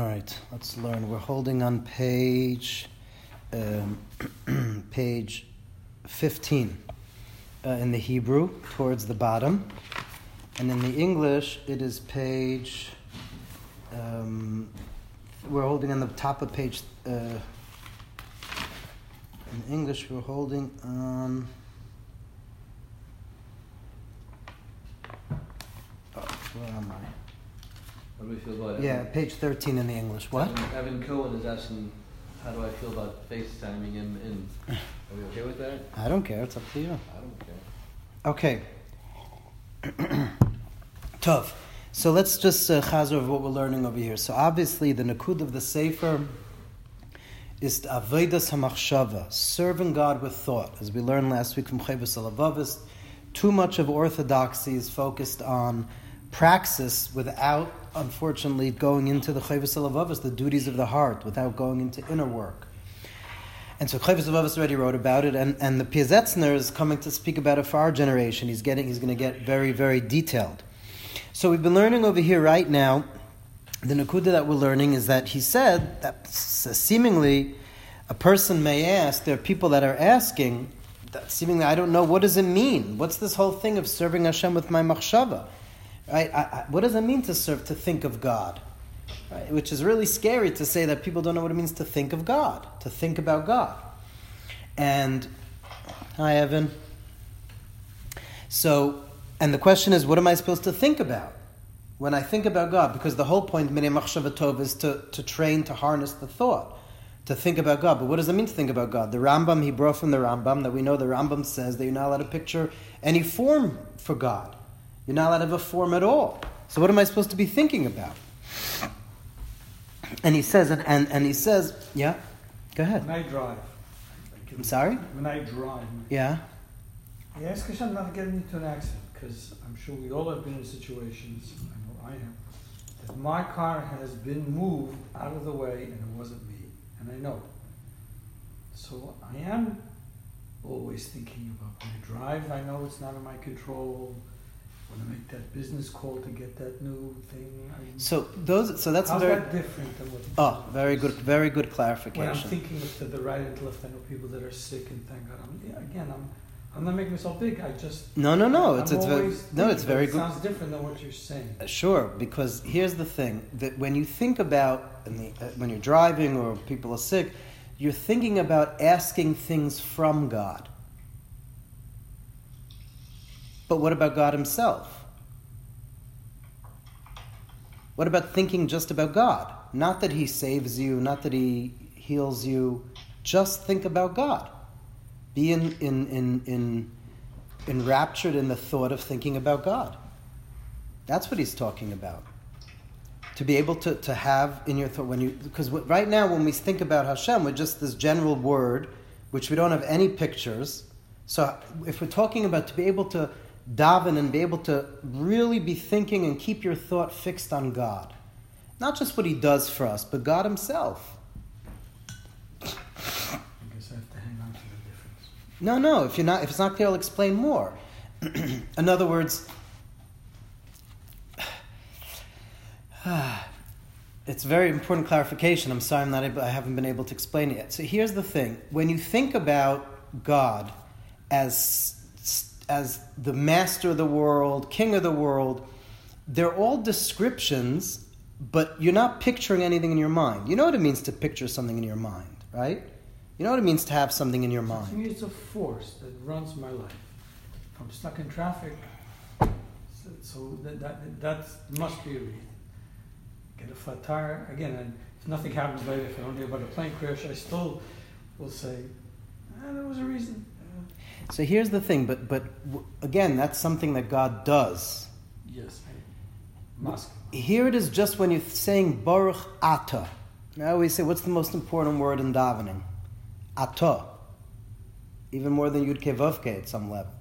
All right, let's learn. We're holding on page um, page 15 uh, in the Hebrew, towards the bottom. And in the English, it is page. Um, we're holding on the top of page. Uh, in English, we're holding on. Oh, where am I? How do we feel about Yeah, Evan? page 13 in the English. What? Evan, Cohen is asking, how do I feel about FaceTiming him in? Are we okay with that? I don't care. It's up to you. I don't care. Okay. Tough. So let's just uh, of what we're learning over here. So obviously, the nakud of the sefer is to avodas hamachshava, serving God with thought. As we learned last week from Chovos HaLevavos, too much of orthodoxy is focused on praxis without, unfortunately, going into the Chovos HaLevavos, the duties of the heart, without going into inner work. And so Chovos HaLevavos already wrote about it, and, and the Piazetzner is coming to speak about it for our generation. He's getting, he's going to get very, very detailed. So we've been learning over here right now. The nakuda that we're learning is that he said that seemingly a person may ask. There are people that are asking. That seemingly, I don't know what does it mean. What's this whole thing of serving Hashem with my machshava? Right? I, I, what does it mean to serve to think of God? Right? Which is really scary to say that people don't know what it means to think of God, to think about God. And hi, Evan. So, and the question is, what am I supposed to think about when I think about God? Because the whole point, Bnei Machshava Tova, is to, to train, to harness the thought, to think about God. But what does it mean to think about God? The Rambam, he brought from the Rambam that we know the Rambam says that you're not allowed to picture any form for God. You're not allowed to have a form at all. So what am I supposed to be thinking about? And he says, and, and, and he says, yeah, go ahead. When I drive, I'm sorry? when I drive, Yeah, I ask Hashem not to get into an accident because I'm sure we all have been in situations, I know I am, that my car has been moved out of the way and it wasn't me, and I know. So I am always thinking about when I drive, I know it's not in my control. When I make that business call to get that new thing, I, so those, so that's how's very, that different than what? oh, very good, very good clarification. When I'm thinking of to the right and to left, I know people that are sick, and thank God. I'm, yeah, again, I'm, I'm not making myself big. I just No, no, no, I'm it's, it's very, no, it's very but good. It sounds different than what you're saying. Sure, because here's the thing that when you think about the, uh, when you're driving or people are sick, you're thinking about asking things from God. But what about God Himself? What about thinking just about God? Not that He saves you, not that He heals you. Just think about God. Be in, in, in, in, enraptured in the thought of thinking about God. That's what he's talking about. To be able to, to have in your thought when you because right now when we think about Hashem, we're just this general word, which we don't have any pictures. So if we're talking about to be able to daven and be able to really be thinking and keep your thought fixed on God, not just what He does for us, but God Himself. I guess I have to hang on to the difference. No, no. If you're not, if it's not clear, I'll explain more. In other words, it's very important clarification. I'm sorry, I'm not able, I haven't been able to explain it yet. So here's the thing: when you think about God as as the master of the world, king of the world, they're all descriptions, but you're not picturing anything in your mind. You know what it means to picture something in your mind, right? You know what it means to have something in your To mind. me, it's a force that runs my life. If I'm stuck in traffic, so, so that, that that must be a reason. Get a flat tire again, and if nothing happens later, if I don't hear about a plane crash, I still will say, ah, there was a reason. So here's the thing, but but again, that's something that God does. yes, must. Here it is just when you're saying Baruch Ata. I always say, what's the most important word in davening? Ata. Even more than Yud Ke Vav Ke at some level.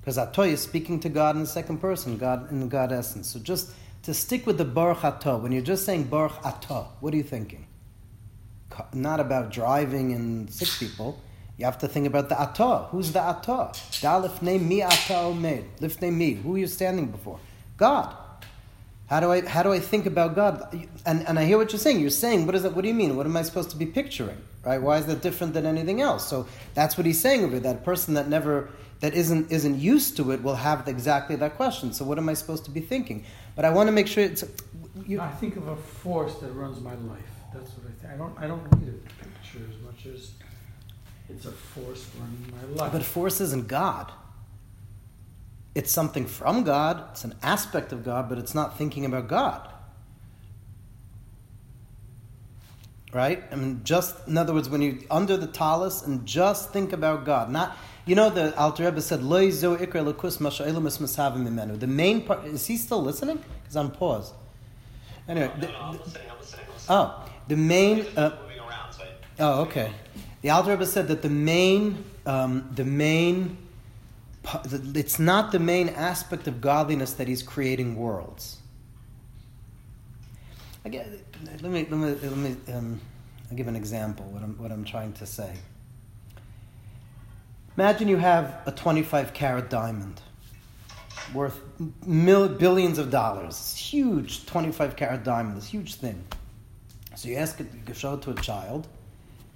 Because Ata is speaking to God in the second person, God in the God essence. So just to stick with the Baruch Ata, when you're just saying Baruch Ata, what are you thinking? Not about driving and sick people. You have to think about the Ata. Who's the Ata? Da lifnei mi Ata omed. Lifnei mi. Who are you standing before? God. How do I how do I think about God? And and I hear what you're saying. You're saying, what is that? What do you mean? What am I supposed to be picturing? Right? Why is that different than anything else? So that's what he's saying over. That person that never that isn't isn't used to it will have exactly that question. So what am I supposed to be thinking? But I want to make sure it's. You, I think of a force that runs my life. That's what I think. I don't I don't need a picture as much as it's a force running my life. But force isn't God it's something from God, it's an aspect of God, but it's not thinking about God. Right? I mean, just, in other words, when you're under the talus and just think about God. Not, you know, the Alter Rebbe said, Lo zo ikra lakus mimenu. The main part, is he still listening? Because I'm paused. Anyway. No, no, I'm listening, I'm listening, I'm listening. Oh, the main. Uh, around, so oh, okay. The Alter Rebbe said that the main, um, the main it's not the main aspect of godliness that he's creating worlds. Again, let me let me let me um, I'll give an example. What I'm what I'm trying to say. Imagine you have a 25 carat diamond worth mil, billions of dollars. Huge 25 carat diamond. This huge thing. So you ask it, you show it to a child,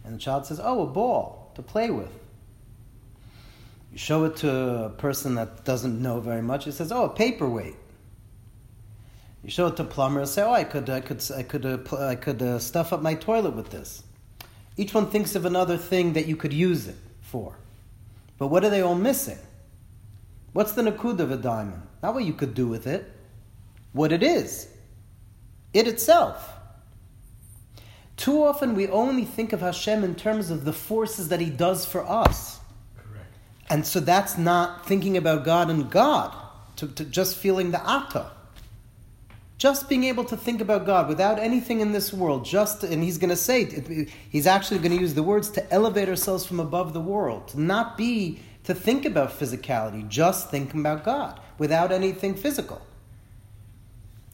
and the child says, "Oh, a ball to play with." You show it to a person that doesn't know very much. He says, "Oh, a paperweight." You show it to a plumber and say, "Oh, I could, I could, I could, uh, pl- I could uh, stuff up my toilet with this." Each one thinks of another thing that you could use it for, but what are they all missing? What's the nakud of a diamond? Not what you could do with it, what it is, it itself. Too often we only think of Hashem in terms of the forces that He does for us. And so that's not thinking about God and God, to, to just feeling the atta. Just being able to think about God without anything in this world, just, and he's going to say, he's actually going to use the words to elevate ourselves from above the world, to not be, to think about physicality, just thinking about God without anything physical.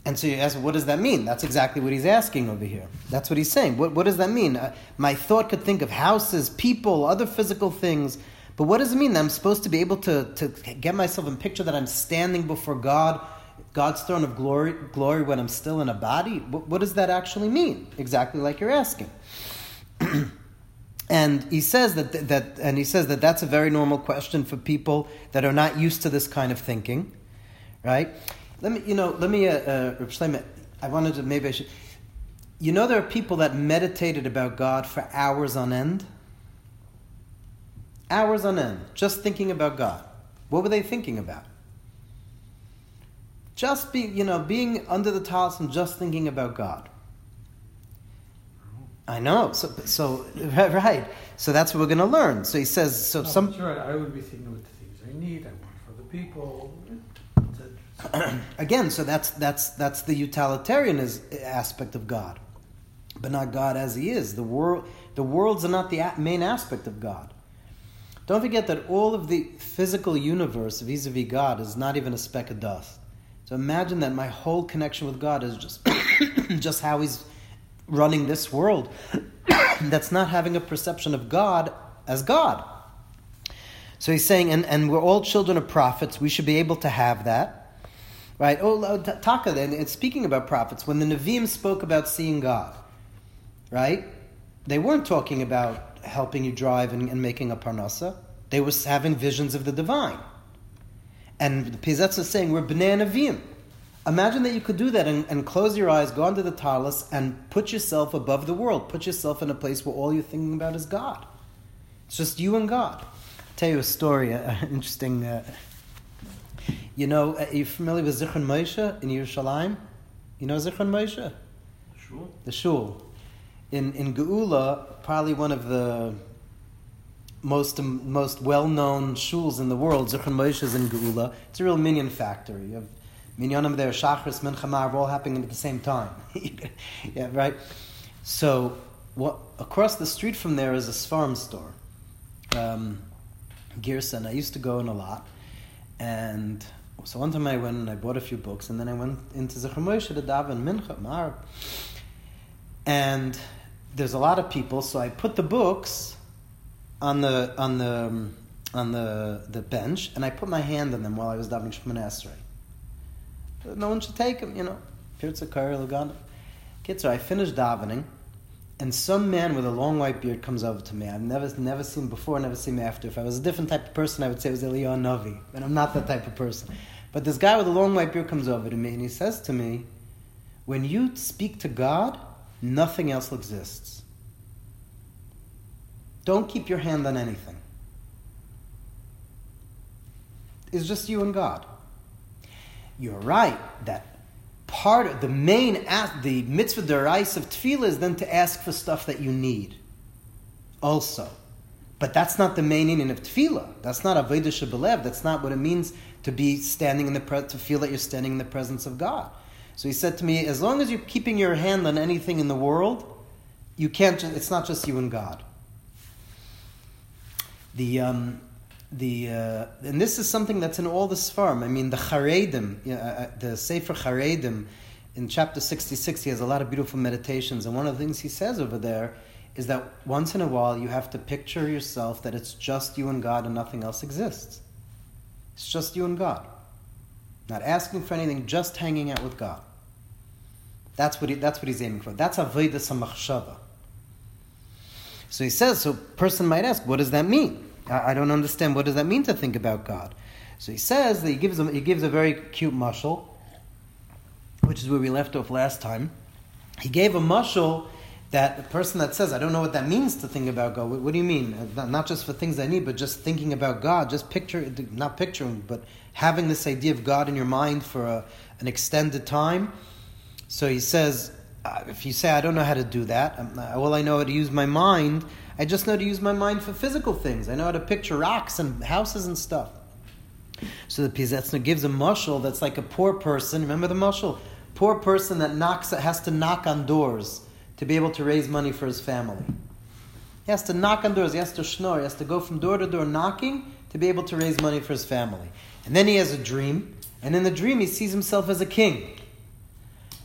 And so you ask, what does that mean? That's exactly what he's asking over here. That's what he's saying. What, what does that mean? Uh, my thought could think of houses, people, other physical things, but what does it mean that I'm supposed to be able to, to get myself and picture that I'm standing before God, God's throne of glory, glory when I'm still in a body? What, what does that actually mean? Exactly like you're asking. and he says that, that and he says that that's a very normal question for people that are not used to this kind of thinking, right? Let me, you know, let me, uh, uh, I wanted to maybe I should. You know, there are people that meditated about God for hours on end hours on end, just thinking about God. What were they thinking about? Just be, you know, being under the talis and just thinking about God. I know. So, so right. So that's what we're going to learn. So he says. So no, some. Right. I would be thinking about the things I need. I want for the people. Again, so that's that's that's the utilitarian aspect of God, but not God as He is. The world, the worlds are not the main aspect of God. Don't forget that all of the physical universe vis a vis God is not even a speck of dust. So imagine that my whole connection with God is just, just how He's running this world. That's not having a perception of God as God. So he's saying, and, and we're all children of prophets, we should be able to have that. Right? Oh, Taka, and speaking about prophets, when the Nevi'im spoke about seeing God, right? They weren't talking about helping you drive and, and making a parnasa. They were having visions of the divine. And the Pizetz is saying, we're b'nei Nevi'im. Imagine that you could do that and, and, close your eyes, go under the talis, and put yourself above the world. Put yourself in a place where all you're thinking about is God. It's just you and God. I'll tell you a story, an interesting. Uh, you know, uh, are you familiar with Zichron Moshe in Yerushalayim? You know Zichron Moshe? The shul. The shul in, in Geula, probably one of the most most well known shuls in the world, Zichron Moshe is in Geula. It's a real minyan factory. You have minyanim there, Shachris, Mincha all happening at the same time. yeah, right. So, what across the street from there is a Sfarim store, um, Gerson. I used to go in a lot, and so one time I went and I bought a few books, and then I went into Zichron Moshe to daven Mincha Mar, and there's a lot of people, so I put the books on the on the on the the bench, and I put my hand on them while I was davening Shemona Esrei. No one should take them, you know. Pirza. Kids, I finished davening, and some man with a long white beard comes over to me. I've never never seen before, never seen after. If I was a different type of person, I would say it was Eliyahu Navi, but I'm not that type of person. But this guy with a long white beard comes over to me, and he says to me, "When you speak to God, nothing else exists. Don't keep your hand on anything. It's just you and God." You're right that part of the main act, the mitzvah derais of tefillah is then to ask for stuff that you need. Also, but that's not the main meaning of tefillah. That's not avodah shebelev. That's not what it means to be standing in the pre- to feel that you're standing in the presence of God. So he said to me, as long as you're keeping your hand on anything in the world, you can't. Just, it's not just you and God. The um, the uh, and this is something that's in all the Sfarim. I mean, the Charedim, uh, uh, the Sefer Charedim, in chapter sixty-six, he has a lot of beautiful meditations, and one of the things he says over there is that once in a while you have to picture yourself that it's just you and God and nothing else exists. It's just you and God, not asking for anything, just hanging out with God. That's what he, that's what he's aiming for. That's avodas hamachshava. So he says. So, person might ask, what does that mean? I, I don't understand. What does that mean to think about God? So he says that he gives a, he gives a very cute mushal, which is where we left off last time. He gave a mushal that the person that says, I don't know what that means to think about God. What, what do you mean? Uh, not just for things I need, but just thinking about God. Just picture, not picturing, but having this idea of God in your mind for a, an extended time. So he says, uh, if you say, I don't know how to do that, uh, all I know how to use my mind, I just know to use my mind for physical things. I know how to picture rocks and houses and stuff. So the Pizetzner gives a mushal that's like a poor person. Remember the mushal? Poor person that knocks, has to knock on doors to be able to raise money for his family. He has to knock on doors. He has to schnorr. He has to go from door to door knocking to be able to raise money for his family. And then he has a dream. And in the dream, he sees himself as a king.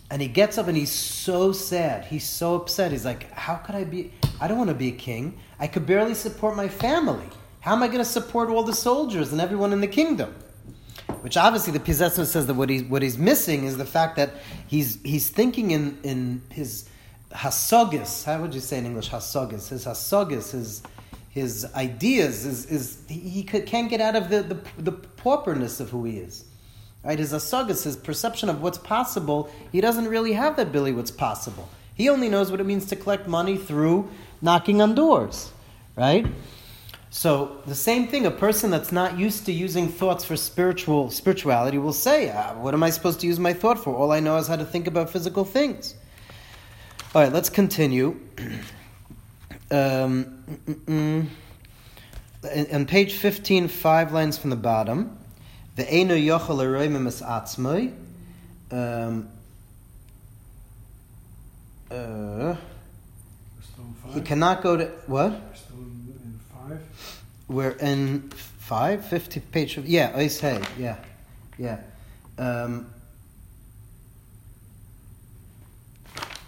And he gets up and he's so sad. He's so upset. He's like, How could I be? I don't want to be a king. I could barely support my family. How am I going to support all the soldiers and everyone in the kingdom? Which obviously the Pizetzner says that what, he, what he's missing is the fact that he's, he's thinking in, in his hasogis. How would you say in English hasogis? His hasogis, his, his ideas, is, is he can't get out of the, the, the pauperness of who he is. Right? His asagas, his perception of what's possible, he doesn't really have that Billy what's possible. He only knows what it means to collect money through knocking on doors. Right? So the same thing, a person that's not used to using thoughts for spiritual spirituality will say, ah, "What am I supposed to use my thought for? All I know is how to think about physical things." All right, let's continue. Um, on page 15, five lines from the bottom. The Eino Yochel Eroimim Es. Um, uh, he cannot go to what? We're still in, five. We're in five, 50 page of yeah, I say yeah, yeah. Um,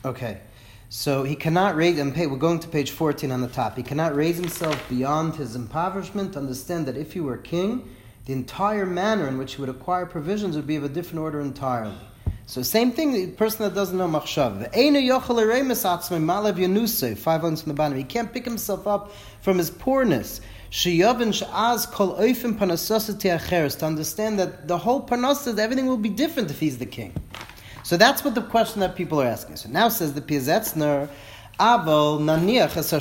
okay, so he cannot raise. And pay. we're going to page fourteen on the top. He cannot raise himself beyond his impoverishment. Understand that if he were king, the entire manner in which he would acquire provisions would be of a different order entirely. So same thing, the person that doesn't know machshav. Five lines from the bottom. He can't pick himself up from his poorness. To understand that the whole parnassus, everything will be different if he's the king. So that's what the question that people are asking. So now says the Piazetzner, Aval naniach es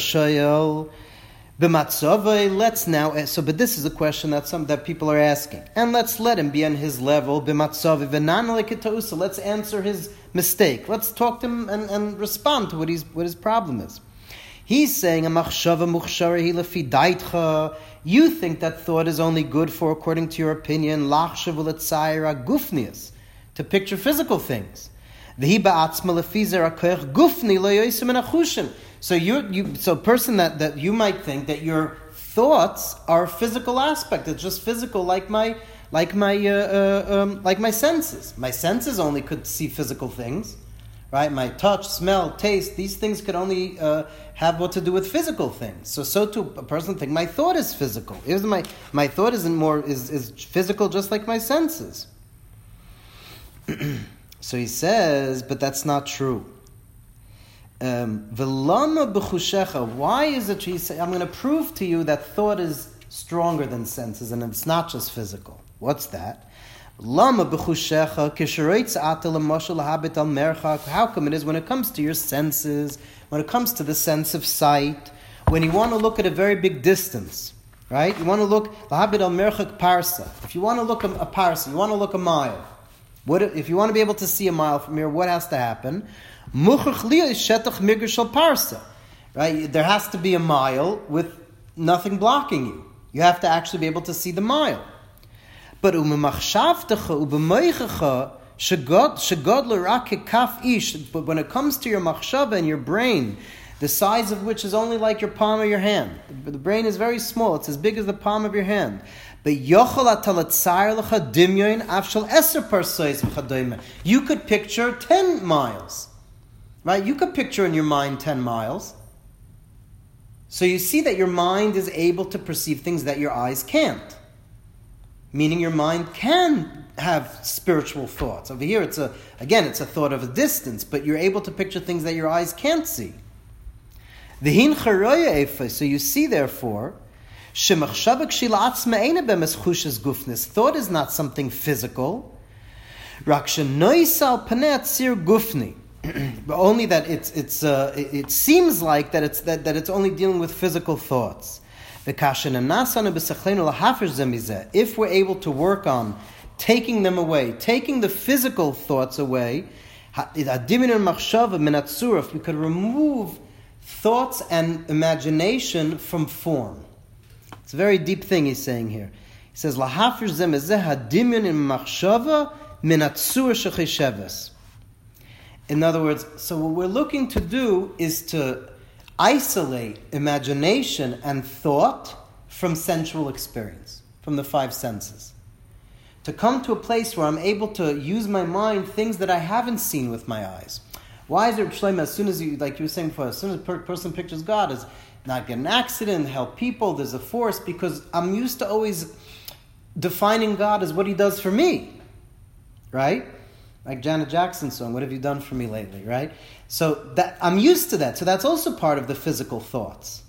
B'matzovay, let's now, so, but this is a question that some, that people are asking. And let's let him be on his level, b'matzovay, v'nan so let's answer his mistake. Let's talk to him and, and respond to what, he's, what his problem is. He's saying, you think that thought is only good for, according to your opinion, to picture physical things. So you, you so person that, that you might think that your thoughts are a physical aspect. It's just physical, like my like my uh, uh, um, like my senses. My senses only could see physical things, right? My touch, smell, taste. These things could only uh, have what to do with physical things. So so to a person think my thought is physical. Is my my thought isn't more is is physical just like my senses. So he says, but that's not true. Um, Velama b'chushecha. Why is it? He I'm going to prove to you that thought is stronger than senses, and it's not just physical. What's that? Lama b'chushecha l'moshel habit al merchak. How come it is when it comes to your senses, when it comes to the sense of sight, when you want to look at a very big distance, right? You want to look habit al merchak parsa. If you want to look a, a parsa, you want to look a mile. What if you want to be able to see a mile from here? What has to happen? Right? There has to be a mile with nothing blocking you. You have to actually be able to see the mile. But but when it comes to your machshava and your brain, the size of which is only like your palm of your hand. The brain is very small, it's as big as the palm of your hand. You could picture 10 miles. Right? You could picture in your mind 10 miles. So you see that your mind is able to perceive things that your eyes can't. Meaning your mind can have spiritual thoughts. Over here, it's a, again, it's a thought of a distance, but you're able to picture things that your eyes can't see. The hin So you see, therefore, thought is not something physical but only that it's, it's, uh, it, it, seems like that it's, that, that it's only dealing with physical thoughts. If we're able to work on taking them away, taking the physical thoughts away, if we could remove thoughts and imagination from form. It's a very deep thing he's saying here. He says, "Lahafir zemezeh hadimyon in machshava minatsur shechisheves." In other words, so what we're looking to do is to isolate imagination and thought from sensual experience, from the five senses. To come to a place where I'm able to use my mind things that I haven't seen with my eyes. Why is it Shlomo, as soon as you, like you were saying before, as soon as a per- person pictures God, is not get an accident, help people, there's a force, because I'm used to always defining God as what He does for me, right? Like Janet Jackson's song, What Have You Done For Me Lately, right? So that I'm used to that. So that's also part of the physical thoughts.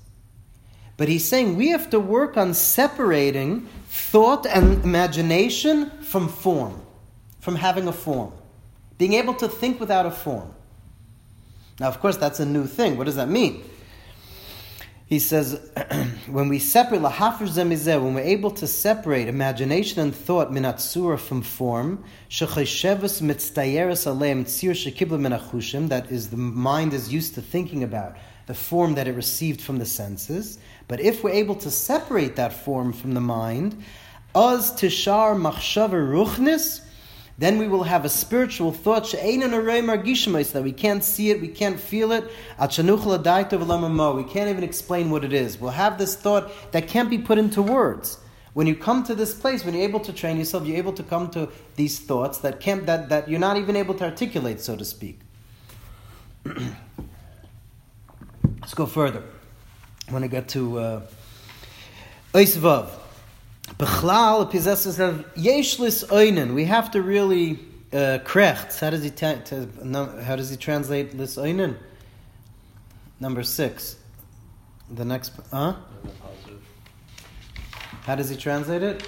But he's saying we have to work on separating thought and imagination from form, from having a form, being able to think without a form. Now, of course, that's a new thing. What does that mean? He says, when we separate lahafir zemizeh, when we're able to separate imagination and thought minatsura from form, shechayshevus mitztayeres aleim tzir shekibla minachushim, that is, the mind is used to thinking about the form that it received from the senses. But if we're able to separate that form from the mind, az tishar machshava ruchnis, then we will have a spiritual thought that we can't see it, we can't feel it. We can't even explain what it is. We'll have this thought that can't be put into words. When you come to this place, when you're able to train yourself, you're able to come to these thoughts that can't that, that you're not even able to articulate, so to speak. Let's go further. I want to get to uh, Bechlal possesses of yeshlis oinen. We have to really uh, krecht. How does he ta- no, how does he translate lis oinen? Number six. The next, huh? How does he translate it?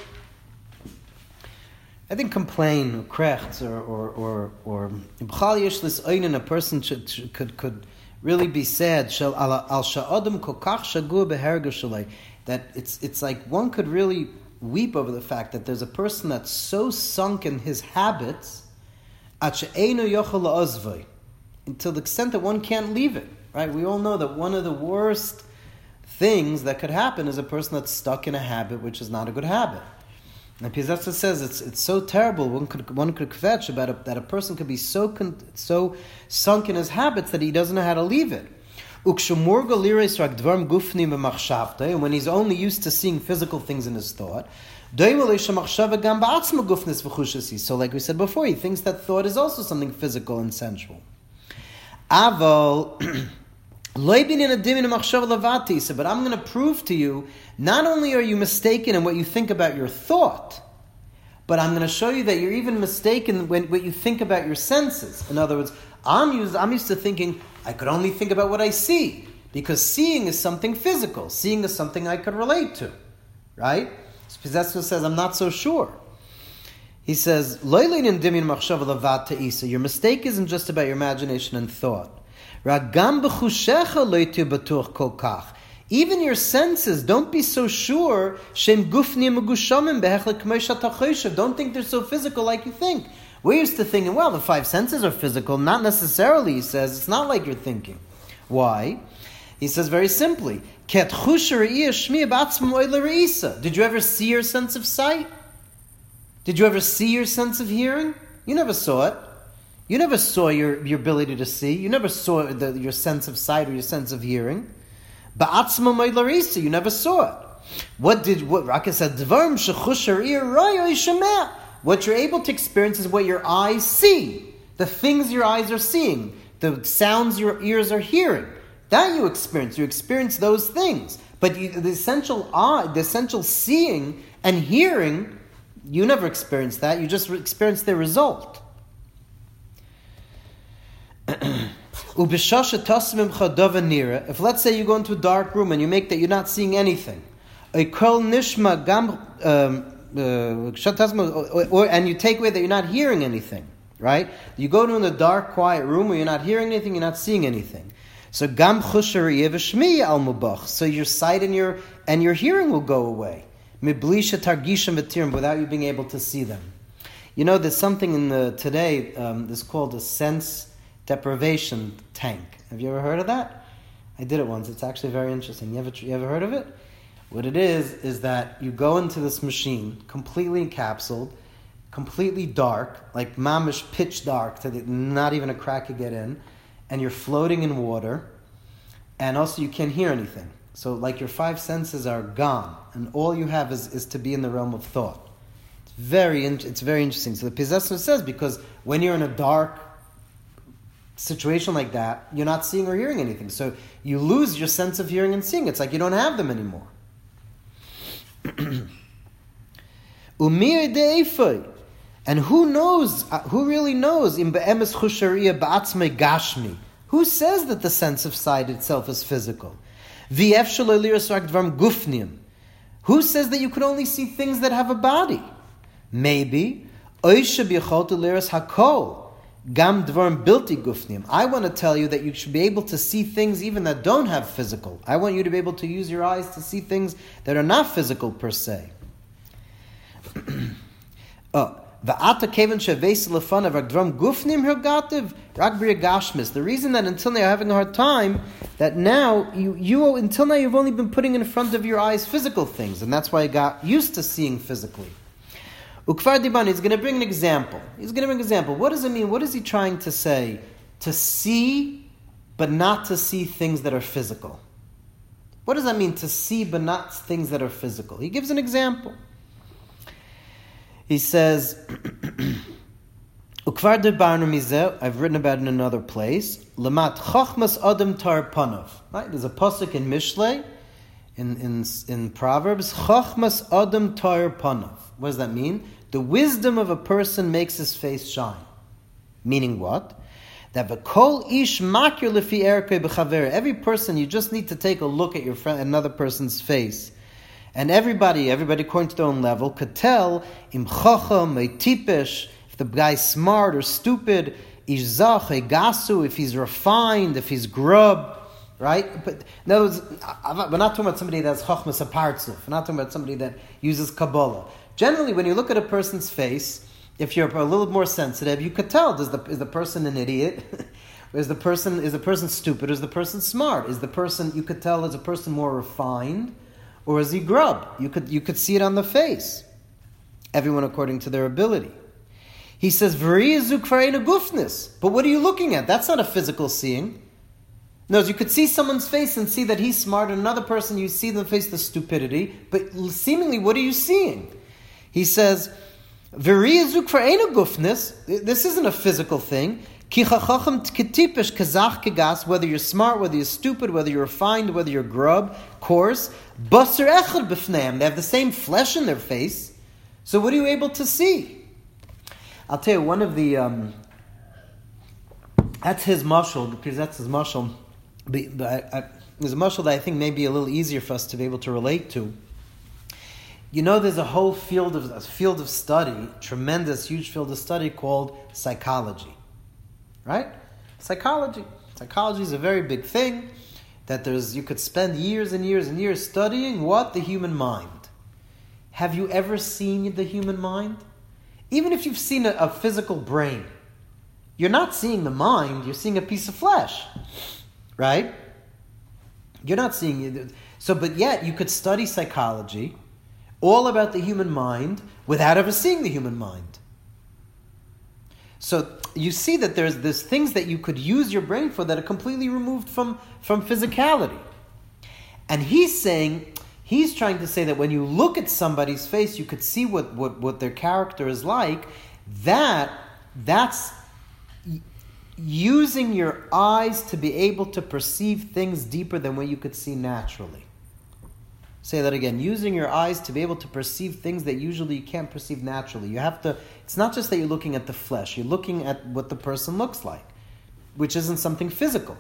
I think complain, krecht, or or or or b'chal yeshlis oinen. A person should, should, could could really be sad. Shal al sha'adam kokach shagur beherga That it's it's like one could really weep over the fact that there's a person that's so sunk in his habits until the extent that one can't leave it. Right? We all know that one of the worst things that could happen is a person that's stuck in a habit which is not a good habit. And Piazza says it's, it's so terrible. One could one could kvetch about it, that a person could be so so sunk in his habits that he doesn't know how to leave it. And when he's only used to seeing physical things in his thought, so like we said before, he thinks that thought is also something physical and sensual. But I'm going to prove to you, not only are you mistaken in what you think about your thought, But I'm going to show you that you're even mistaken when what you think about your senses. In other words, I'm used, I'm used to thinking I could only think about what I see because seeing is something physical. Seeing is something I could relate to, right? Pizetzner says I'm not so sure. He says, Your mistake isn't just about your imagination and thought. Even your senses, don't be so sure. Don't think they're so physical like you think. We're used to thinking, well, the five senses are physical. Not necessarily, he says. It's not like you're thinking. Why? He says very simply, Did you ever see your sense of sight? Did you ever see your sense of hearing? You never saw it. You never saw your, your ability to see. You never saw the, your sense of sight or your sense of hearing. You never saw it. What did what Raka said? What you're able to experience is what your eyes see, the things your eyes are seeing, the sounds your ears are hearing. That you experience. You experience those things. But you, the essential eye, the essential seeing and hearing, you never experience that. You just experience the result. If let's say you go into a dark room and you make that you're not seeing anything, um, uh, and you take away that you're not hearing anything, right? You go to in a dark, quiet room where you're not hearing anything, you're not seeing anything. So gam al So your sight and your and your hearing will go away. without you being able to see them. You know, there's something in the today. Um, that's called a sense deprivation tank. Have you ever heard of that? I did it once. It's actually very interesting. You ever you ever heard of it? What it is is that you go into this machine completely encapsulated, completely dark, like mamish pitch dark, the, not even a crack could get in and you're floating in water, and also you can't hear anything. So, like your five senses are gone, and all you have is, is to be in the realm of thought. It's very, it's very interesting. So, the possessor says because when you're in a dark situation like that, you're not seeing or hearing anything. So, you lose your sense of hearing and seeing. It's like you don't have them anymore. And who knows, uh, who really knows, in be'emes chushariya ba'atzme gashmi? Who says that the sense of sight itself is physical? V'ef dvarm gufnim. Who says that you could only see things that have a body? Maybe. Oisha liris hakol. Gam dvarm bilti gufnim. I want to tell you that you should be able to see things even that don't have physical. I want you to be able to use your eyes to see things that are not physical per se. oh. The reason that until now you're having a hard time, that now you, you until now you've only been putting in front of your eyes physical things, and that's why I got used to seeing physically. Ukvar Diban is going to bring an example. He's going to bring an example. What does it mean? What is he trying to say? To see, but not to see things that are physical. What does that mean? To see, but not things that are physical. He gives an example. He says, Ukvar de I've written about it in another place. Lamat Chachmas Adam Tar Panav. Right? There's a pasuk in Mishle, in, in, in Proverbs, Chachmas Adam Tar Panav. What does that mean? The wisdom of a person makes his face shine. Meaning what? That the kol ish makir lefi Every person, you just need to take a look at your friend, another person's face and everybody, everybody according to their own level, could tell im chacham tipesh if the guy's smart or stupid, ishzach gasu if he's refined, if he's grub, right? But in other words, we're not talking about somebody that's chachmas apartzuf. We're not talking about somebody that uses kabbalah. Generally, when you look at a person's face, if you're a little more sensitive, you could tell: does the is the person an idiot? is the person is the person stupid? Is the person smart? Is the person you could tell is a person more refined? or is he grub? You could, you could see it on the face. Everyone according to their ability. He says, gufnis. But what are you looking at? That's not a physical seeing. No, you could see someone's face and see that he's smart, and another person you see them face the stupidity, but seemingly, what are you seeing? He says, gufnis. This isn't a physical thing. Whether you're smart, whether you're stupid, whether you're refined, whether you're grub, coarse, Basar echad. They have the same flesh in their face. So what are you able to see? I'll tell you one of the. Um, that's his muscle because that's his muscle. But, but I, I, there's a muscle that I think may be a little easier for us to be able to relate to. You know, there's a whole field of a field of study, tremendous, huge field of study called psychology, right? Psychology. Psychology is a very big thing that there's you could spend years and years and years studying what the human mind. Have you ever seen the human mind? Even if you've seen a, a physical brain, you're not seeing the mind, you're seeing a piece of flesh. Right? You're not seeing it. So, but yet you could study psychology, all about the human mind, without ever seeing the human mind. So you see that there's there's things that you could use your brain for that are completely removed from, from physicality. And he's saying, he's trying to say that when you look at somebody's face, you could see what, what, what their character is like. That that's using your eyes to be able to perceive things deeper than what you could see naturally. Say that again. Using your eyes to be able to perceive things that usually you can't perceive naturally. You have to, it's not just that you're looking at the flesh, you're looking at what the person looks like, which isn't something physical.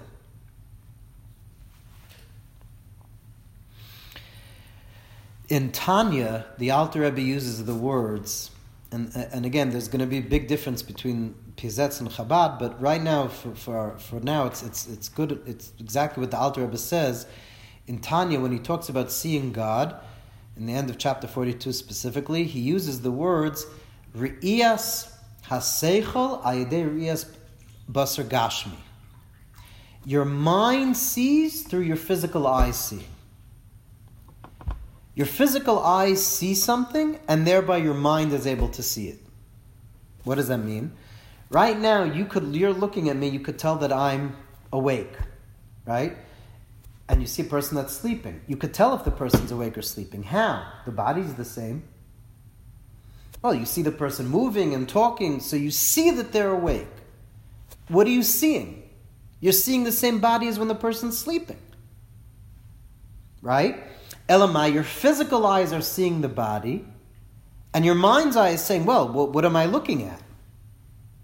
In Tanya, the Alter Rebbe uses the words, and, and again, there's going to be a big difference between Pizetz and Chabad, but right now, for, for, for now, it's, it's, it's good, it's exactly what the Alter Rebbe says in Tanya, when he talks about seeing God, in the end of chapter 42 specifically, he uses the words Re'iyas haseichel ayidei re'iyas basar gashmi. Your mind sees through your physical eyes see. Your physical eyes see something, and thereby your mind is able to see it. What does that mean? Right now, you could you're looking at me, you could tell that I'm awake, right? And you see a person that's sleeping. You could tell if the person's awake or sleeping. How? The body's the same. Well, you see the person moving and talking, so you see that they're awake. What are you seeing? You're seeing the same body as when the person's sleeping. Right? Elamai, your physical eyes are seeing the body, and your mind's eye is saying, well, what, what am I looking at?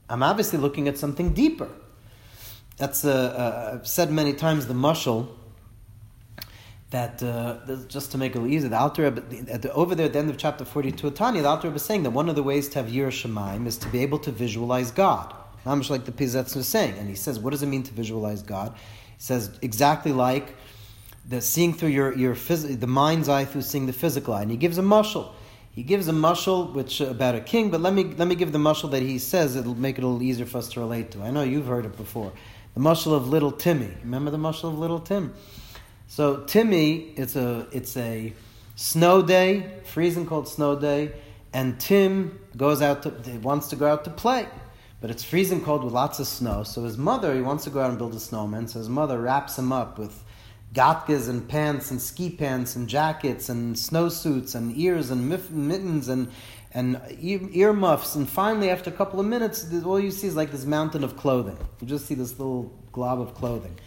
I'm obviously looking at something deeper. That's, uh, uh, I've said many times the mushal that uh, just to make it easy, the Alter Rebbe, the, over there at the end of chapter 42 of Tanya, the Alter Rebbe is saying that one of the ways to have Yir Shemaim is to be able to visualize God. Not much like the Pizetz was saying. And he says, what does it mean to visualize God? He says, exactly like the seeing through your, your phys- the mind's eye through seeing the physical eye. And he gives a mushal. He gives a mushal which uh, about a king, but let me let me give the mushal that he says it'll make it a little easier for us to relate to. I know you've heard it before. The mushal of little Timmy. Remember the mushal of little Tim? So Timmy, it's a it's a snow day, freezing cold snow day, and Tim goes out to wants to go out to play, but it's freezing cold with lots of snow. So his mother, he wants to go out and build a snowman. So his mother wraps him up with gatkas and pants and ski pants and jackets and snowsuits and ears and mittens and and ear muffs. And finally, after a couple of minutes, all you see is like this mountain of clothing. You just see this little glob of clothing.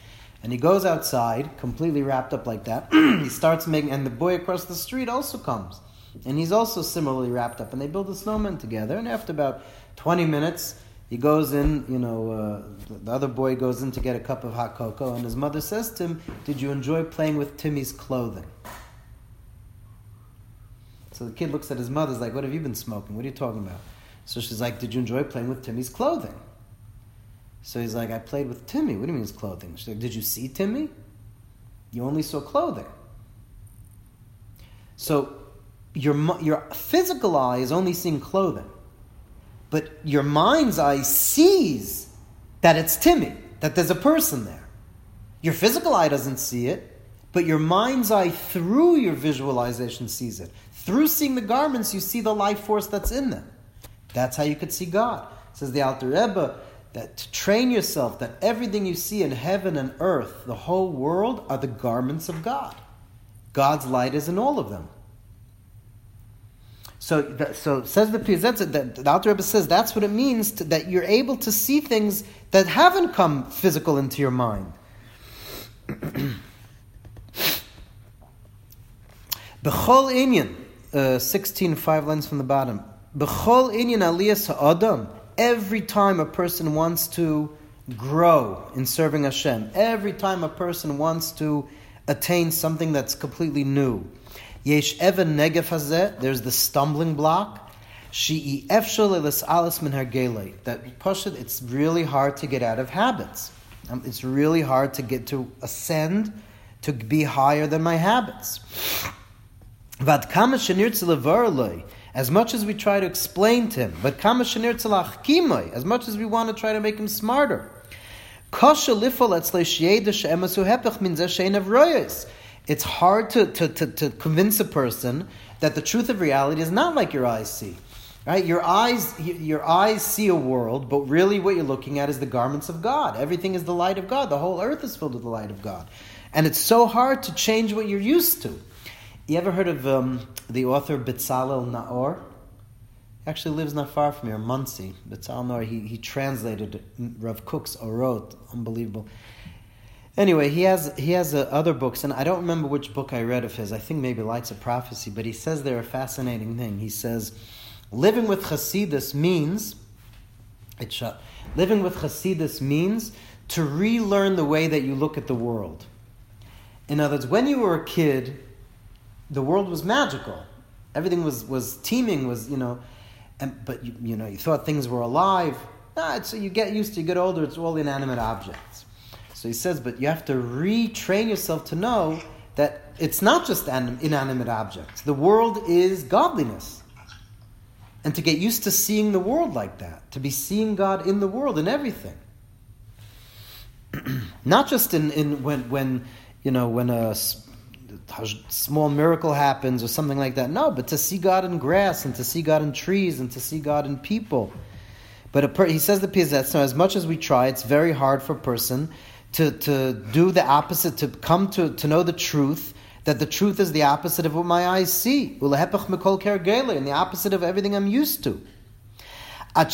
And he goes outside, completely wrapped up like that. he starts making, and the boy across the street also comes. And he's also similarly wrapped up. And they build a snowman together. And after about 20 minutes, he goes in, you know, uh, the other boy goes in to get a cup of hot cocoa. And his mother says to him, Did you enjoy playing with Timmy's clothing? So the kid looks at his mother, like, What have you been smoking? What are you talking about? So she's like, Did you enjoy playing with Timmy's clothing? So he's like, I played with Timmy. What do you mean his clothing? She's like, Did you see Timmy? You only saw clothing. So your, your physical eye is only seeing clothing, but your mind's eye sees that it's Timmy, that there's a person there. Your physical eye doesn't see it, but your mind's eye, through your visualization, sees it. Through seeing the garments, you see the life force that's in them. That's how you could see God. Says the Alter Rebbe, that to train yourself that everything you see in heaven and earth, the whole world, are the garments of God. God's light is in all of them. So, so says the Piazetza, that the Alter Rebbe says that's what it means to, that you're able to see things that haven't come physical into your mind. B'chol inyan, uh, 16, five lines from the bottom. B'chol inyan aliyas ha'adam. Every time a person wants to grow in serving Hashem, every time a person wants to attain something that's completely new, yesh even negef hazeh, there's the stumbling block. She'i alis min. That pashut, it's really hard to get out of habits. Um, It's really hard to get to ascend, to be higher than my habits. Vad kama as much as we try to explain to him, but kama shenirtze lachkimoi, as much as we want to try to make him smarter. It's hard to, to, to, to convince a person that the truth of reality is not like your eyes see. Right? Your eyes, your eyes see a world, but really what you're looking at is the garments of God. Everything is the light of God. The whole earth is filled with the light of God. And it's so hard to change what you're used to. You ever heard of um, the author Bezalel Naor? He actually lives not far from here, Monsey. Bezalel Naor, he, he translated Rav Kook's Orot. Unbelievable. Anyway, he has he has uh, other books, and I don't remember which book I read of his. I think maybe Lights of Prophecy, but he says there a fascinating thing. He says, living with Hasidus means, it's shut. Living with Hasidus means to relearn the way that you look at the world. In other words, when you were a kid, the world was magical. Everything was, was teeming, was, you know, and, but you, you know, you thought things were alive. It's, you get used to, you get older, it's all inanimate objects. So he says, but you have to retrain yourself to know that it's not just anim- inanimate objects. The world is godliness. And to get used to seeing the world like that, to be seeing God in the world, in everything. not just in, in when, when, you know, when a small miracle happens or something like that. No, but to see God in grass and to see God in trees and to see God in people. But per, he says the Piazet, so as much as we try, it's very hard for a person to, to do the opposite, to come to, to know the truth, that the truth is the opposite of what my eyes see. And the opposite of everything I'm used to. To the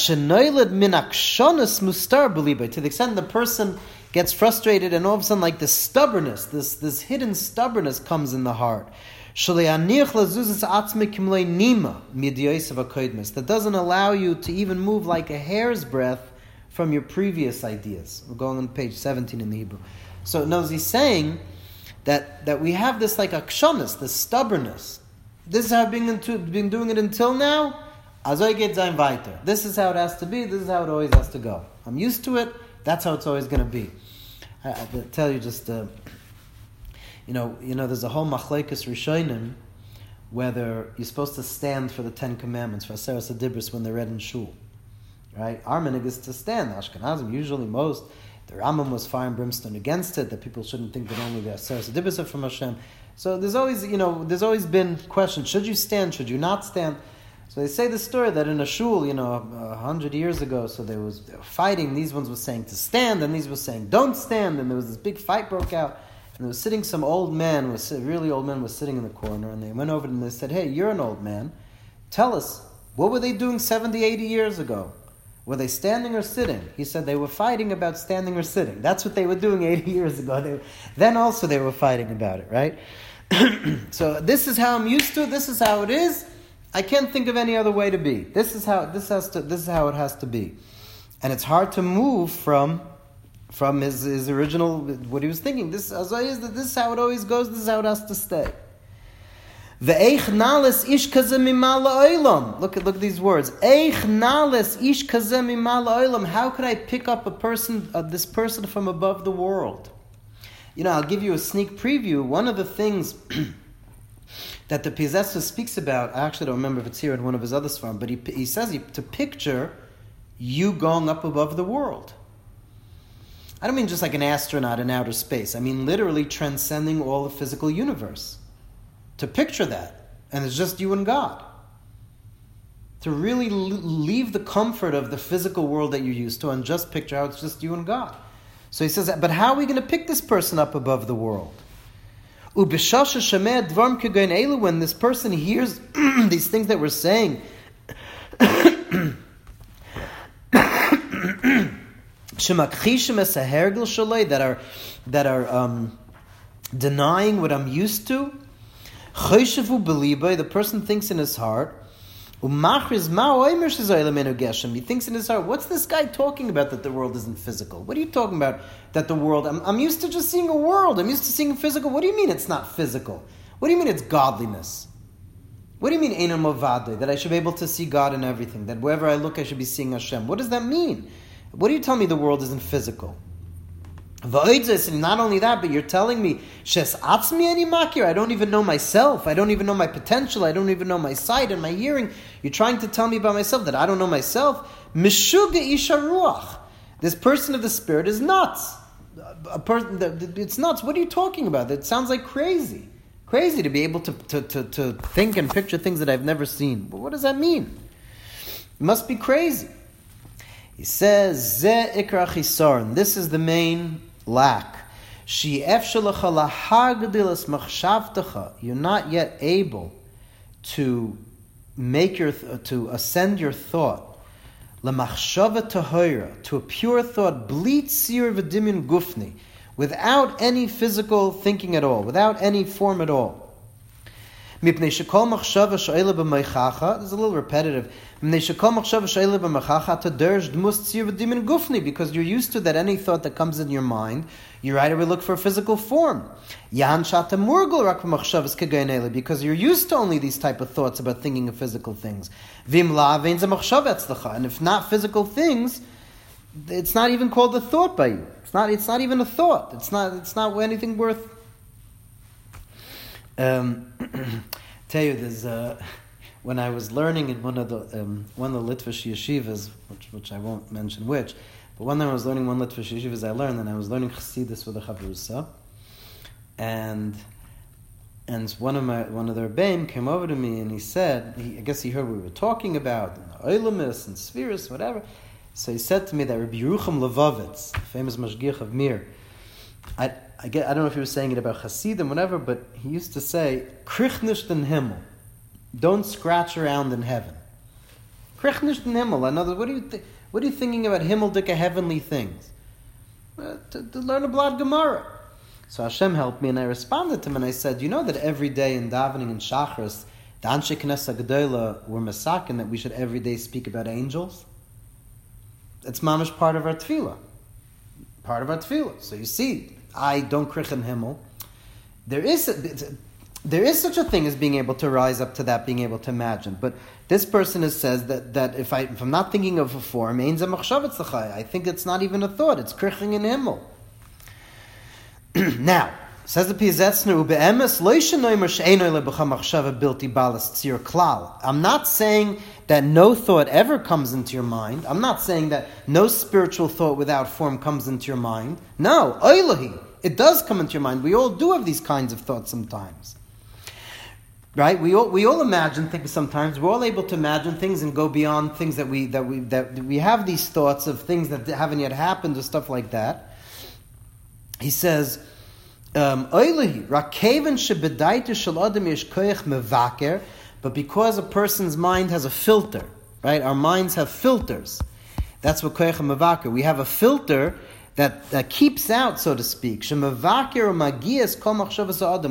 extent the person gets frustrated and all of a sudden like this stubbornness, this, this hidden stubbornness comes in the heart. That doesn't allow you to even move like a hair's breadth from your previous ideas. We're going on page 17 in the Hebrew. So knows he's saying that, that we have this like akshonas, this stubbornness. This is how I've been, into, been doing it until now. This is how it has to be. This is how it always has to go. I'm used to it. That's how it's always going to be. I, I tell you just, uh, you know, you know, there's a whole machlekes rishonim whether you're supposed to stand for the Ten Commandments for Aseres Adibris when they're read in shul, right? Our minhag is to stand. Ashkenazim usually most. The Rambam was fire and brimstone against it. That people shouldn't think that only the Aseres Adibris are from Hashem. So there's always, you know, there's always been questions: should you stand? Should you not stand? So they say the story that in a shul, you know, a hundred years ago, so there was fighting. These ones were saying to stand, and these were saying don't stand, and there was this big fight broke out. And there was sitting some old man, was really old man, was sitting in the corner, and they went over and they said, "Hey, you're an old man. Tell us, what were they doing 70, 80 years ago? Were they standing or sitting?" He said they were fighting about standing or sitting. That's what they were doing 80 years ago. They, then also they were fighting about it, right? so this is how I'm used to it. This is how it is. I can't think of any other way to be. This is how this has to. This is how it has to be, and it's hard to move from from his, his original what he was thinking. This is this is how it always goes. This is how it has to stay. Ve'eich nales ish kazeh mimala oilam. Look at look at these words. Eich nales ish oilam. How could I pick up a person, uh, this person from above the world? You know, I'll give you a sneak preview. One of the things that the Piaseczner speaks about, I actually don't remember if it's here in one of his other svarim, but he, he says he, to picture you going up above the world. I don't mean just like an astronaut in outer space. I mean literally transcending all the physical universe. To picture that, and it's just you and God. To really leave the comfort of the physical world that you're used to and just picture how it's just you and God. So he says, but how are we going to pick this person up above the world? When this person hears these things that we're saying, that are that are um, denying what I'm used to. The person thinks in his heart. He thinks in his heart, what's this guy talking about that the world isn't physical? What are you talking about that the world? I'm, I'm used to just seeing a world. I'm used to seeing physical. What do you mean it's not physical? What do you mean it's godliness? What do you mean enam ovade? That I should be able to see God in everything. That wherever I look, I should be seeing Hashem. What does that mean? What do you tell me the world isn't physical? And not only that, but you're telling me, Shes atzmi makir, I don't even know myself, I don't even know my potential, I don't even know my sight and my hearing. You're trying to tell me about myself that I don't know myself. This person of the spirit is nuts. A person, it's nuts. What are you talking about? It sounds like crazy. Crazy to be able to, to, to, to think and picture things that I've never seen. But what does that mean? It must be crazy. He says, Ze ikra chisaron. This is the main lack. You're not yet able to make your to ascend your thought. To a pure thought gufni without any physical thinking at all without any form at all there's a little repetitive because you're used to that any thought that comes in your mind, you right away look for a physical form. Because you're used to only these type of thoughts about thinking of physical things. And if not physical things, it's not even called a thought by you. It's not, it's not even a thought. It's not, it's not anything worth. Um, tell you, there's a when I was learning in one of the um, one of the Litvish yeshivas, which, which I won't mention which, but one time I was learning one Litvish yeshivas I learned, and I was learning Chassidus with a chavrusa, and and one of my one of the rebbeim came over to me and he said, he, I guess he heard what we were talking about, and Oilimus and Spheres, whatever. So he said to me that Rabbi Yerucham Levovitz, the famous Mashgiach of Mir, I, I, get, I don't know if he was saying it about Hasidim, whatever, but he used to say, Krichnish den Himmel. Don't scratch around in heaven. Krechnish Himmel. Another, what are you th- what are you thinking about Himmeldika heavenly things? Uh, to, to, learn a blood Gemara. So Hashem helped me, and I responded to him, and I said, you know that every day in davening and shachris, the Anshe Knesset Gedola were masakin that we should every day speak about angels. It's mamish part of our tefillah. Part of our tefillah. So you see, I don't krichen himmel. There is a, there is such a thing as being able to rise up to that, being able to imagine. But this person has says that, that if, I, if I'm not thinking of a form, I think it's not even a thought, it's kriching in himmel. now, says the Piaseczner, I'm not saying that no thought ever comes into your mind. I'm not saying that no spiritual thought without form comes into your mind. No, it does come into your mind. We all do have these kinds of thoughts sometimes. Right? We all, we all imagine things sometimes. We're all able to imagine things and go beyond things that we, that we, that we have these thoughts of things that haven't yet happened or stuff like that. He says, um, but because a person's mind has a filter, right? Our minds have filters. That's what koyach mevaker. We have a filter that, that keeps out, so to speak,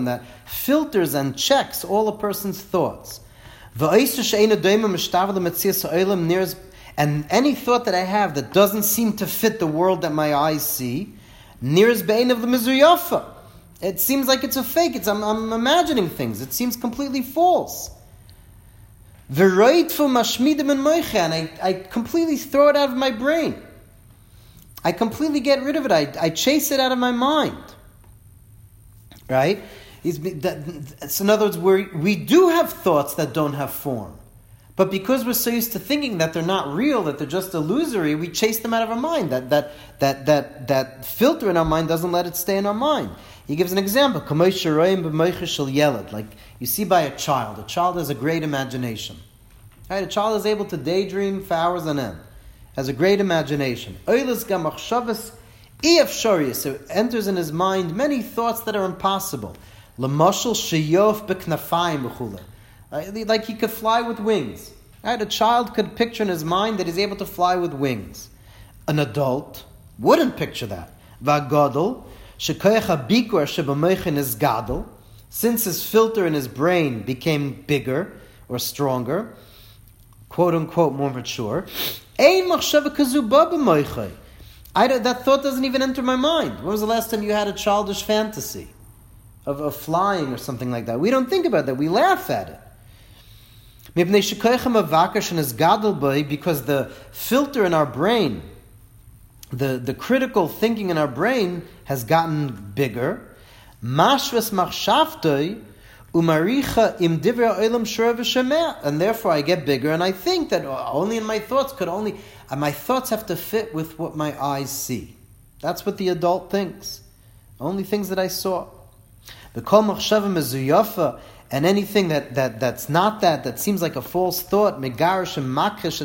that filters and checks all a person's thoughts. And any thought that I have that doesn't seem to fit the world that my eyes see, nears Bain of the Mizrayafa. It seems like it's a fake. It's, I'm, I'm imagining things. It seems completely false. And I, I completely throw it out of my brain. I completely get rid of it. I, I chase it out of my mind. Right? So in other words, we we do have thoughts that don't have form. But because we're so used to thinking that they're not real, that they're just illusory, we chase them out of our mind. That, that, that, that, that filter in our mind doesn't let it stay in our mind. He gives an example. Like you see by a child. A child has a great imagination. Right? A child is able to daydream for hours on end has a great imagination. So it enters in his mind many thoughts that are impossible. Like he could fly with wings. Right? A child could picture in his mind that he's able to fly with wings. An adult wouldn't picture that. since his filter in his brain became bigger or stronger, quote unquote more mature, I don't, that thought doesn't even enter my mind. When was the last time you had a childish fantasy of, of flying or something like that? We don't think about that. We laugh at it. Because the filter in our brain, the, the critical thinking in our brain has gotten bigger. Mashvas machshavtoi umaricha im and therefore I get bigger, and I think that only in my thoughts could only and my thoughts have to fit with what my eyes see. That's what the adult thinks. Only things that I saw. The kol machshava and anything that, that, that's not that, that seems like a false thought, megarish and makrish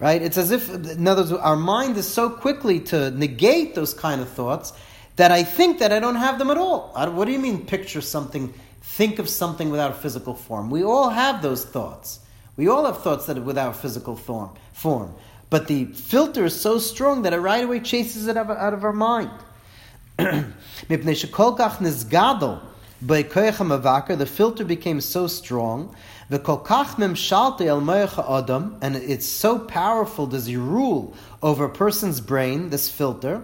Right? It's as if, in other words, our mind is so quickly to negate those kind of thoughts that I think that I don't have them at all. What do you mean, picture something, think of something without a physical form? We all have those thoughts. We all have thoughts that are without physical form. form. But the filter is so strong that it right away chases it out of, out of our mind. the filter became so strong, and it's so powerful does he rule over a person's brain, this filter,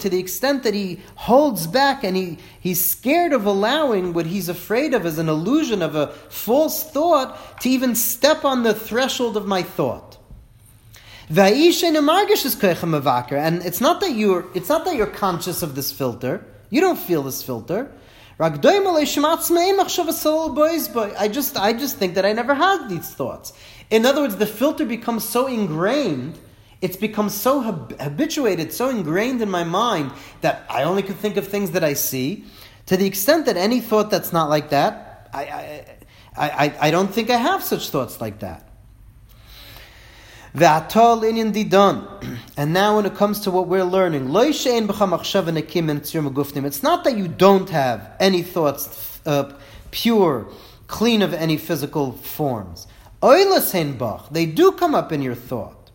to the extent that he holds back and he, he's scared of allowing what he's afraid of as an illusion of a false thought to even step on the threshold of my thought. And it's not that you're it's not that you're conscious of this filter. You don't feel this filter. I just I just think that I never had these thoughts. In other words, the filter becomes so ingrained it's become so habituated, so ingrained in my mind that I only can think of things that I see. To the extent that any thought that's not like that, I, I, I, I don't think I have such thoughts like that. And now when it comes to what we're learning, it's not that you don't have any thoughts uh, pure, clean of any physical forms. They do come up in your thought.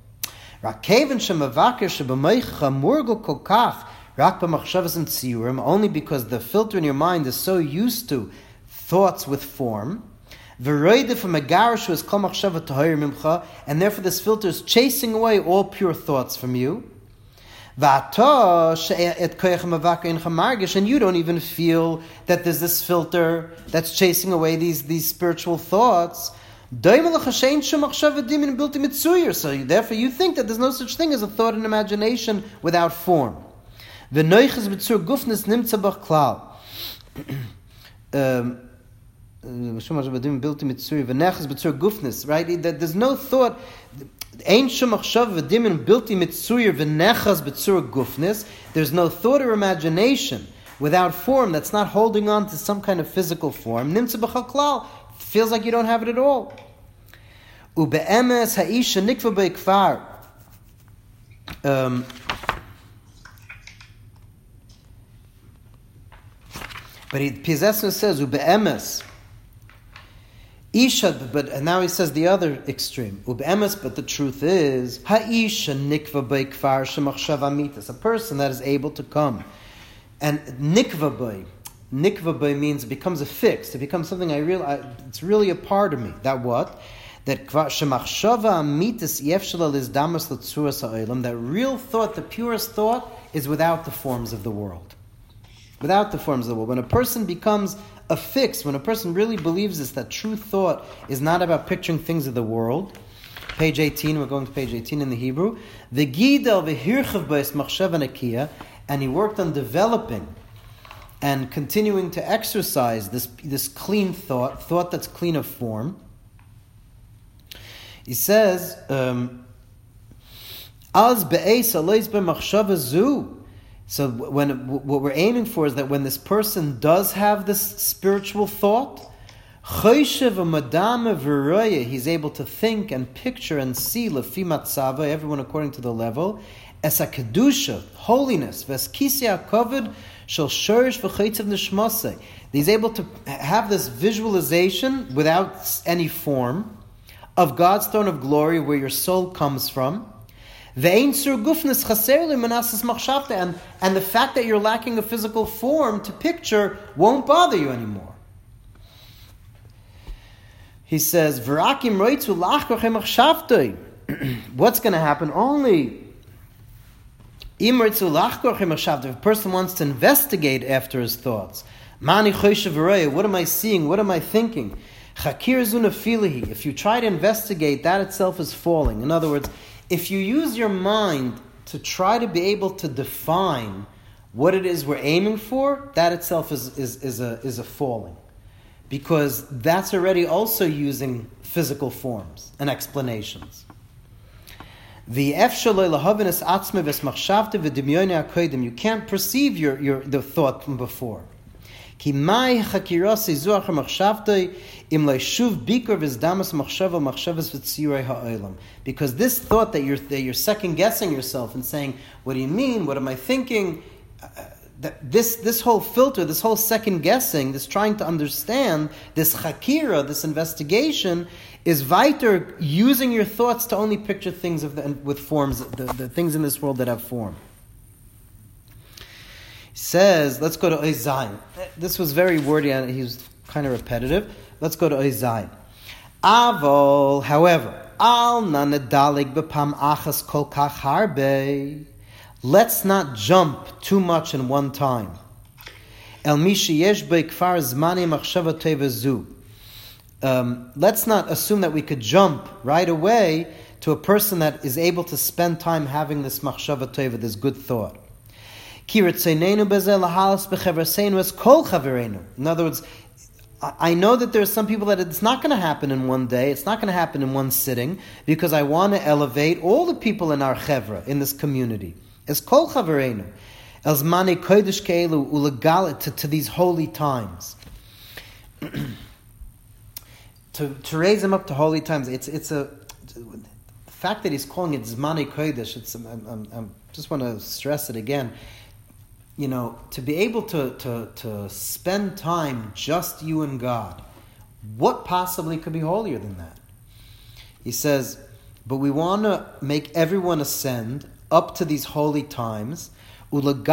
Only because the filter in your mind is so used to thoughts with form. And therefore this filter is chasing away all pure thoughts from you. And you don't even feel that there's this filter that's chasing away these, these spiritual thoughts. So therefore, you think that there's no such thing as a thought and imagination without form. Um, right? That there's no thought. There's no thought or imagination without form that's not holding on to some kind of physical form. Feels like you don't have it at all. Ha'isha nikva be'kfar. Um, but he, Piaseczner says, Ube'emes. Isha, but and now he says the other extreme. Ube'emes, but the truth is, ha'isha nikva be'kfar shemachshav amitas. A person that is able to come. And nikva be'kfar nikva means it becomes a fix. It becomes something I realize, it's really a part of me. That what? That That real thought, the purest thought, is without the forms of the world. Without the forms of the world. When a person becomes a fix, when a person really believes this, that true thought is not about picturing things of the world. Page 18, we're going to page 18 in the Hebrew. The Gidel v'hirchav b'es machshava and he worked on developing and continuing to exercise this, this clean thought, thought that's clean of form, he says, um, Az So when what we're aiming for is that when this person does have this spiritual thought, he's able to think and picture and see lefimatzava, everyone according to the level, as a kedusha, holiness, veskisia kovid Shel shorish v'chaytzav nishmase. He's able to have this visualization without any form of God's throne of glory where your soul comes from. And, and the fact that you're lacking a physical form to picture won't bother you anymore. He says. What's going to happen? Only if a person wants to investigate after his thoughts, what am I seeing? What am I thinking? If you try to investigate, that itself is falling. In other words, if you use your mind to try to be able to define what it is we're aiming for, that itself is, is, is, a, is a falling. Because that's already also using physical forms and explanations. The You can't perceive your, your, the thought from before. Because this thought that you're, that you're second guessing yourself and saying, What do you mean? What am I thinking? Uh, that this, this whole filter, this whole second guessing, this trying to understand, this hakira, this investigation, is weiter using your thoughts to only picture things of the, with forms, the, the things in this world that have form. Says, let's go to Oizayin. This was very wordy and he was kind of repetitive. Let's go to Oizayin. Avol, however, al nanadalig bepam achas kol kach harbe. Let's not jump too much in one time. El mishi yesh kfar zmani machshava tevezu um, let's not assume that we could jump right away to a person that is able to spend time having this machshava teva, this good thought. In other words, I know that there are some people that it's not going to happen in one day, it's not going to happen in one sitting, because I want to elevate all the people in our chevra, in this community. As kol chaverenu, as kodesh keelu to, to these holy times. to, to raise him up to holy times, it's, it's a, the fact that he's calling it Zmani Kodesh, it's, I just want to stress it again. You know, to be able to, to, to spend time just you and God, what possibly could be holier than that? He says, but we want to make everyone ascend up to these holy times. We want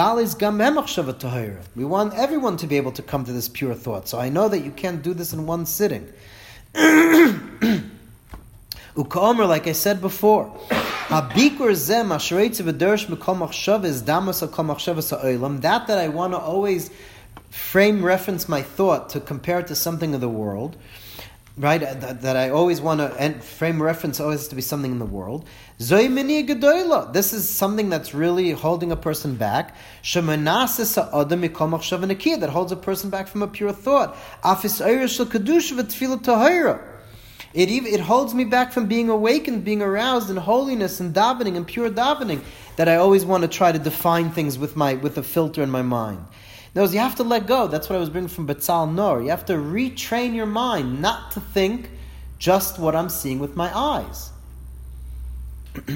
everyone to be able to come to this pure thought. So I know that you can't do this in one sitting. Like I said before, Habikur zem asheretzi v'dersh mikol machshav damas kol machshavas ha'olam. That that I want to always frame reference my thought to compare it to something of the world, right? That, that I always want to frame reference always to be something in the world. This is something that's really holding a person back. That holds a person back from a pure thought. It, even, it holds me back from being awakened, being aroused in holiness and davening and pure davening. That I always want to try to define things with my with a filter in my mind. In you have to let go. That's what I was bringing from Betzal Nor. You have to retrain your mind not to think just what I'm seeing with my eyes.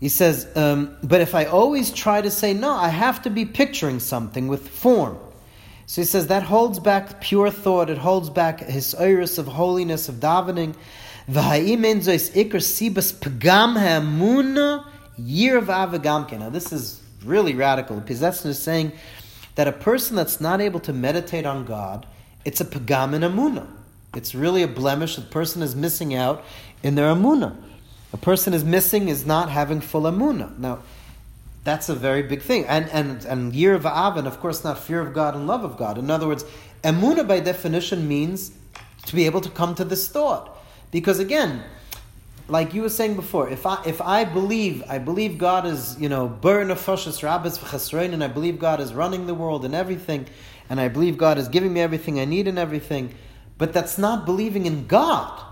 he says, um, but if I always try to say no, I have to be picturing something with form. So he says that holds back pure thought, it holds back his iris of holiness, of davening. Now this is really radical. Possession is saying that a person that's not able to meditate on God, it's a pagam in amuna. It's really a blemish. The person is missing out in their amuna. A person is missing is not having full amuna. Now, that's a very big thing. And and and year of Avin, of course, not fear of God and love of God. In other words, emuna by definition means to be able to come to this thought. Because again, like you were saying before, if I if I believe I believe God is you know burn nefashas rabbis v'chasrein, and I believe God is running the world and everything, and I believe God is giving me everything I need and everything, but that's not believing in God.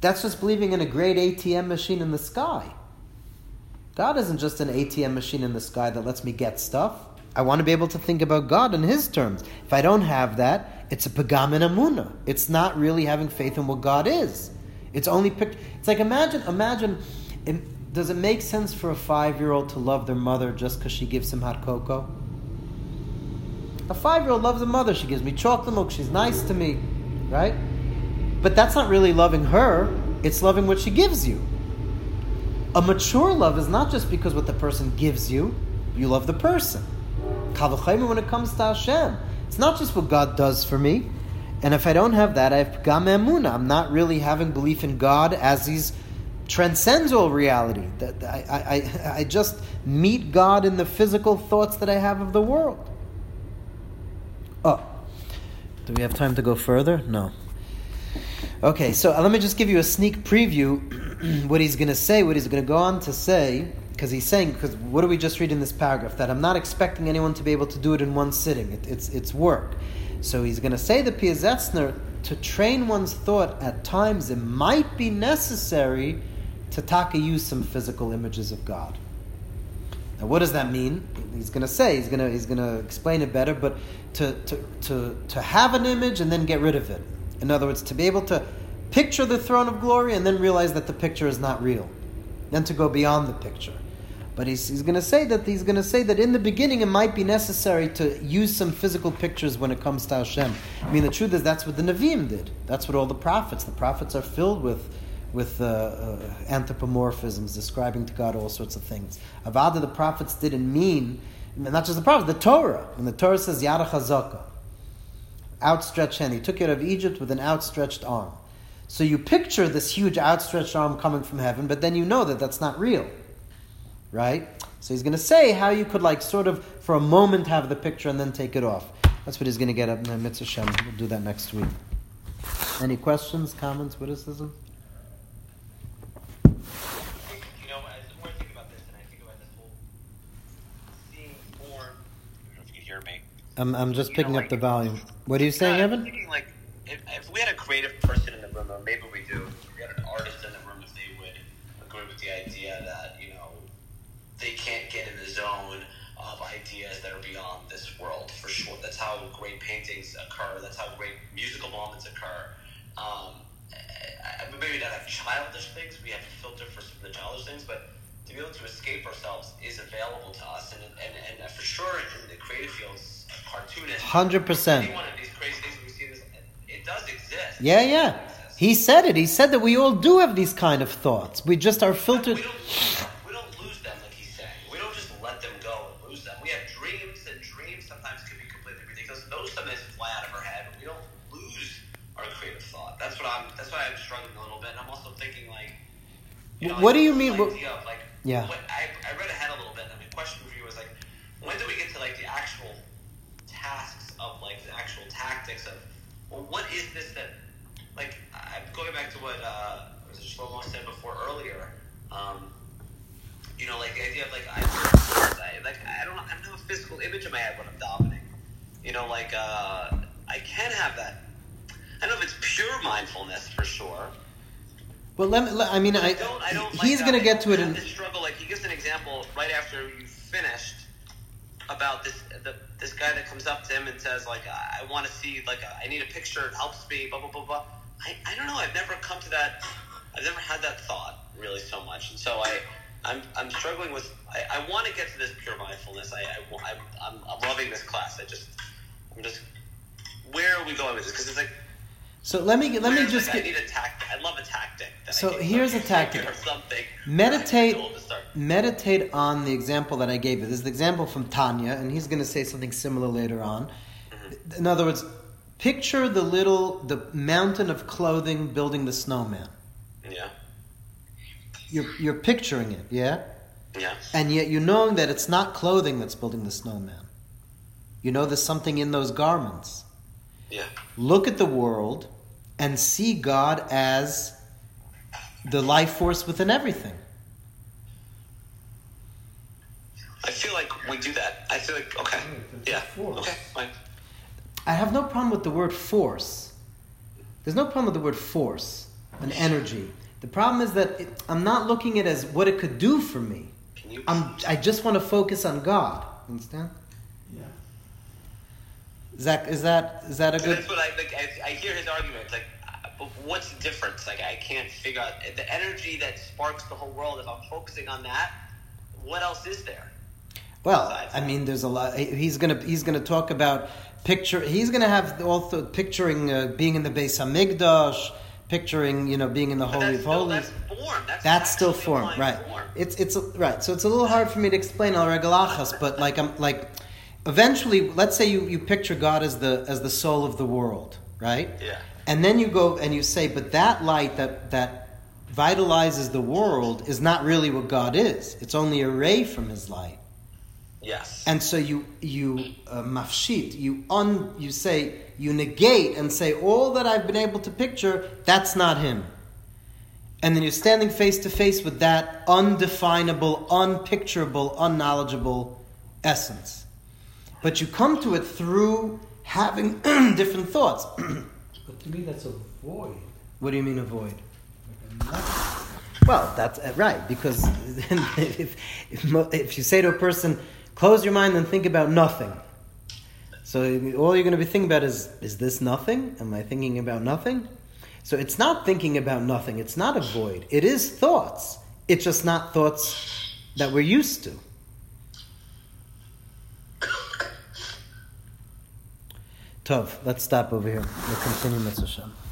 That's just believing in a great ATM machine in the sky. God isn't just an ATM machine in the sky that lets me get stuff. I want to be able to think about God in His terms. If I don't have that, it's a pagam in amuna. It's not really having faith in what God is. It's only picked. It's like imagine, imagine. Does it make sense for a five-year-old to love their mother just because she gives him hot cocoa? A five-year-old loves a mother. She gives me chocolate milk. She's nice to me, right? But that's not really loving her. It's loving what she gives you. A mature love is not just because what the person gives you, you love the person. Kavachayim when it comes to Hashem. It's not just what God does for me. And if I don't have that, I have Pgam Emuna. I'm not really having belief in God as He's transcends all reality. That I, I, I just meet God in the physical thoughts that I have of the world. Oh, do we have time to go further? No. Okay, so uh, let me just give you a sneak preview what he's going to say, what he's going to go on to say, because he's saying, because what do we just read in this paragraph? That I'm not expecting anyone to be able to do it in one sitting. It, it's, it's work. So he's going to say the Piaseczner, to train one's thought at times, it might be necessary to taka use some physical images of God. Now, what does that mean? He's going to say, he's going to, he's going to explain it better, but to, to, to, to have an image and then get rid of it. In other words, to be able to picture the throne of glory and then realize that the picture is not real. Then to go beyond the picture. But he's, he's going to say that he's going to say that in the beginning it might be necessary to use some physical pictures when it comes to Hashem. I mean, the truth is that's what the Nevi'im did. That's what all the prophets. The prophets are filled with with uh, uh, anthropomorphisms, describing to God all sorts of things. Avada, the prophets didn't mean not just the prophets, the Torah. When the Torah says Yada Chazaka, outstretched hand, he took you out of Egypt with an outstretched arm. So you picture this huge outstretched arm coming from heaven, but then you know that that's not real, right? So he's going to say how you could like sort of for a moment have the picture and then take it off. That's what he's going to get up in Mitzvah Shem. We'll do that next week. Any questions, comments, witticism? You know, as the more I think about this, and I think about this whole seeing form. I don't know if you can hear me. I'm, I'm just You know, picking up like- the volume. What are you saying, Yeah, I'm thinking like if, if we had a creative person in the room, or maybe we do, if we had an artist in the room, if they would agree with the idea that you know they can't get in the zone of ideas that are beyond this world for sure. That's how great paintings occur. That's how great musical moments occur. Um, I, I, maybe not have childish things. We have to filter for some of the childish things, but to be able to escape ourselves is available to us, and and, and for sure in the creative fields, cartoonists. 100%. Any one of these crazy things we see, this, it does exist. Yeah, yeah. He said it. He said that we all do have these kind of thoughts. We just are filtered. We don't, we don't lose them, like he's saying. We don't just let them go and lose them. We have dreams, and dreams sometimes can be completely ridiculous. Those sometimes fly out of our head, but we don't lose our creative thought. That's what I'm. That's why I'm struggling a little bit. And I'm also thinking like, you know, What do you mean? What- of, like, Yeah. What, I, I read ahead a little bit, and the question for you was like, when do we get to like the actual tasks of like the actual tactics of, well, what is this that, like, I'm going back to what uh, was it Shlomo said before earlier. Um, you know, like the idea of like I, like I don't I don't have a physical image in my head when I'm dominating. You know, like uh, I can have that. I don't know if it's pure mindfulness for sure. Well, let me. Let, I mean, I, I don't. I don't. he's like, going to get to it in. this struggle. Like he gives an example right after you finished about this the, this guy that comes up to him and says like I, want to see like I need a picture. It helps me. Blah blah blah blah. I, I don't know. I've never come to that. I've never had that thought really so much, and so I. I'm, I'm struggling with. I, I want to get to this pure mindfulness. I, I, I'm, I'm, I'm loving this class. I just, I'm just. Where are we going with this? Because it's like So let me let me just like, I get. need a tactic. I love a tactic. So I here's a tactic. Meditate-. Meditate on the example that I gave you. This is the example from Tanya, and he's going to say something similar later on. Mm-hmm. In other words, picture the little the mountain of clothing building the snowman. Yeah, You're you're picturing it, yeah, yeah, and yet you knowing that it's not clothing that's building the snowman. You know there's something in those garments. Yeah. Look at the world and see God as the life force within everything. I feel like we do that. I feel like okay, Right, yeah, force. okay, fine. I have no problem with the word force. There's no problem with the word force, an energy. The problem is that it, I'm not looking at it as what it could do for me. Can you? I'm, I just want to focus on God. Understand? Is that is that is that a And good? that's what I like. I, I hear his argument. Like, uh, what's the difference? Like, I can't figure out the energy that sparks the whole world. If I'm focusing on that, what else is there? Well, I mean, there's a lot. He's gonna he's gonna talk about picture. He's gonna have also picturing uh, being in the Beis Hamikdash, picturing, you know, being in the But Holy of still, Holies. that's form. That's, That's still form, right? Form. It's it's right. So it's a little hard for me to explain al regalachas, but like I'm like, eventually, let's say you, you picture God as the as the soul of the world, right? Yeah. And then you go and you say, but that light that that vitalizes the world is not really what God is. It's only a ray from His light. Yes. And so you you uh, mafshit, you un you say you negate and say all that I've been able to picture, that's not him. And then you're standing face to face with that undefinable, unpicturable, unknowledgeable essence. But you come to it through having different thoughts. But to me, that's a void. what do you mean? Like a nothing. Well, that's uh, right because if, if if you say to a person, "Close your mind and think about nothing," so all you're going to be thinking about is, "Is this nothing? Am I thinking about nothing?" So it's not thinking about nothing. It's not a void. It is thoughts. It's just not thoughts that we're used to. Tov, let's stop over here. We'll continue, Mitzvah Shem.